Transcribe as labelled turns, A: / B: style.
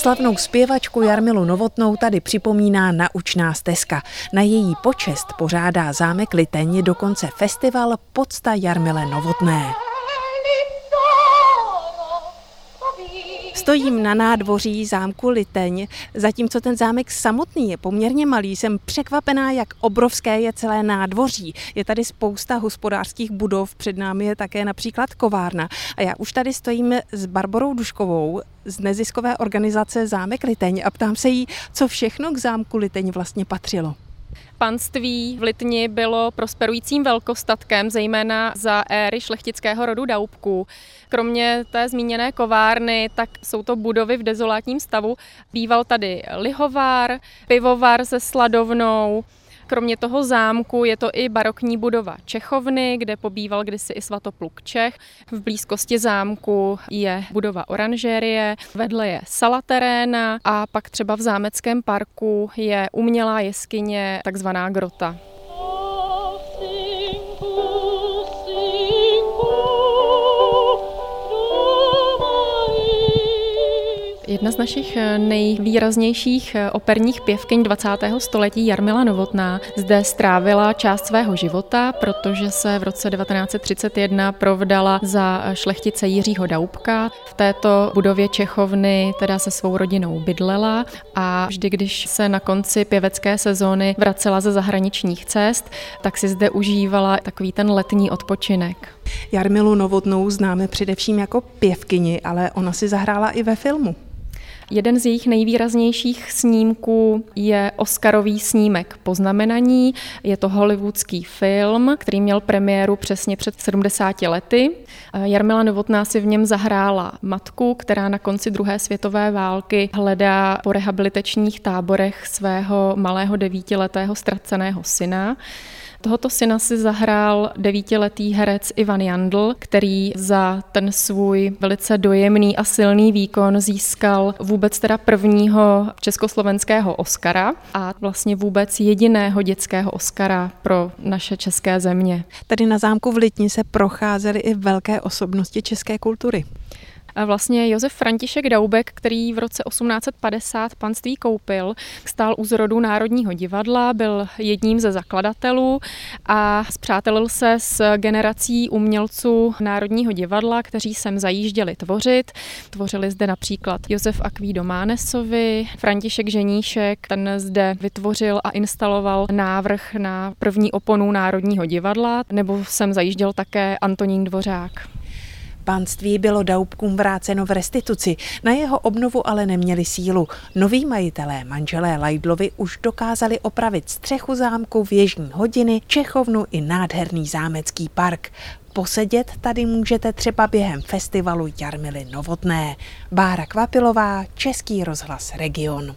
A: Slavnou zpěvačku Jarmilu Novotnou tady připomíná naučná stezka. Na její počest pořádá zámek Liteň dokonce festival Podsta Jarmile Novotné. Stojím na nádvoří zámku Liteň, zatímco ten zámek samotný je poměrně malý. Jsem překvapená, jak obrovské je celé nádvoří. Je tady spousta hospodářských budov, před námi je také například kovárna. A já už tady stojím s Barborou Duškovou z neziskové organizace Zámek Liteň a ptám se jí, co všechno k zámku Liteň vlastně patřilo.
B: Panství v Litni bylo prosperujícím velkostatkem, zejména za éry šlechtického rodu Daubků. Kromě té zmíněné kovárny, tak jsou to budovy v dezolátním stavu. Býval tady lihovár, pivovar se sladovnou, Kromě toho zámku je to i barokní budova Čechovny, kde pobýval kdysi i svatopluk Čech. V blízkosti zámku je budova oranžérie, vedle je sala teréna a pak třeba v zámeckém parku je umělá jeskyně, takzvaná grota. Jedna z našich eh, nejvýraznějších eh, operních pěvkyň 20. století Jarmila Novotná zde strávila část svého života, protože se v roce 1931 provdala za eh, šlechtice Jiřího Daubka. V této budově Čechovny teda se svou rodinou bydlela a vždy, když se na konci pěvecké sezóny vracela ze zahraničních cest, tak si zde užívala takový ten letní odpočinek.
A: Jarmilu Novotnou známe především jako pěvkyni, ale ona si zahrála i ve filmu.
B: Jeden z jejich nejvýraznějších snímků je Oscarový snímek Poznamenaní. Je to hollywoodský film, který měl premiéru přesně před 70 lety. Jarmila Novotná si v něm zahrála matku, která na konci druhé světové války hledá po rehabilitačních táborech svého malého devítiletého ztraceného syna. Tohoto syna si zahrál devítiletý herec Ivan Jandl, který za ten svůj velice dojemný a silný výkon získal vůbec teda prvního československého Oscara a vlastně vůbec jediného dětského Oscara pro naše české země.
A: Tady na zámku v Litni se procházely i velké osobnosti české kultury.
B: Vlastně Josef František Daubek, který v roce 1850 panství koupil, stál u zrodu Národního divadla, byl jedním ze zakladatelů a zpřátelil se s generací umělců Národního divadla, kteří sem zajížděli tvořit. Tvořili zde například Josef Akvído Mánesovi, František Ženíšek, ten zde vytvořil a instaloval návrh na první oponu Národního divadla, nebo sem zajížděl také Antonín Dvořák.
A: Pánství bylo Daubkům vráceno v restituci, na jeho obnovu ale neměli sílu. Noví majitelé, manželé Lajdlovi, už dokázali opravit střechu zámku, věžní hodiny, Čechovnu i nádherný zámecký park. Posedět tady můžete třeba během festivalu Jarmily Novotné. Bára Kvapilová, Český rozhlas Region.